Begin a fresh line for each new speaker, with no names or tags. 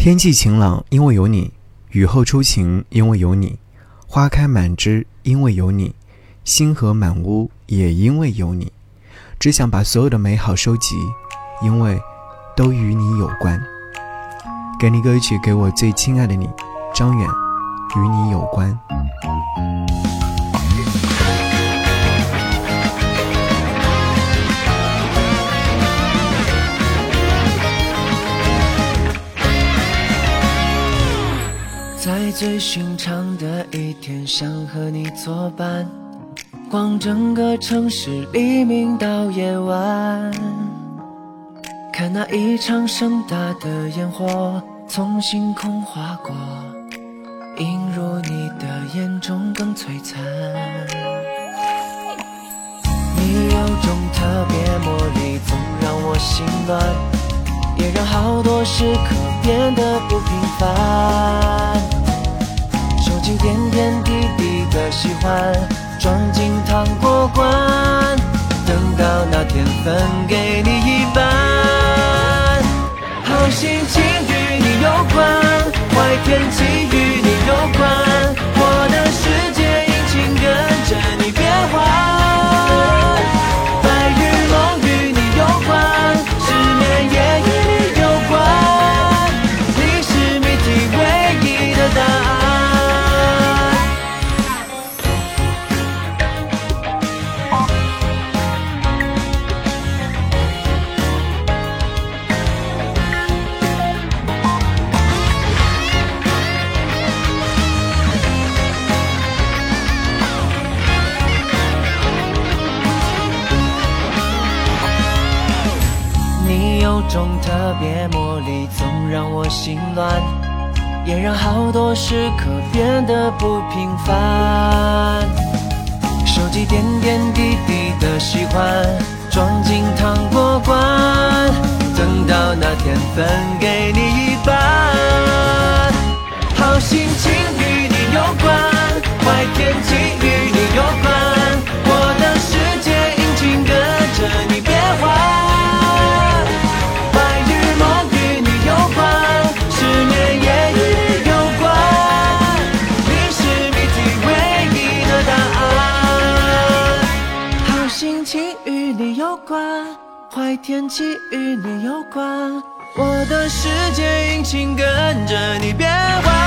天气晴朗，因为有你；雨后初晴，因为有你；花开满枝，因为有你；星河满屋，也因为有你。只想把所有的美好收集，因为都与你有关。给你歌曲，给我最亲爱的你，张远，与你有关。
在最寻常的一天，想和你作伴，逛整个城市，黎明到夜晚，看那一场盛大的烟火从星空划过，映入你的眼中更璀璨。你有种特别魔力，总让我心乱，也让好多时刻变得装进糖果罐，等到那天分给你一半。好心情与你有关，坏天气与有种特别魔力，总让我心乱，也让好多时刻变得不平凡。手机点点滴心情与你有关坏天气与你有关，我的世界阴晴跟着你变。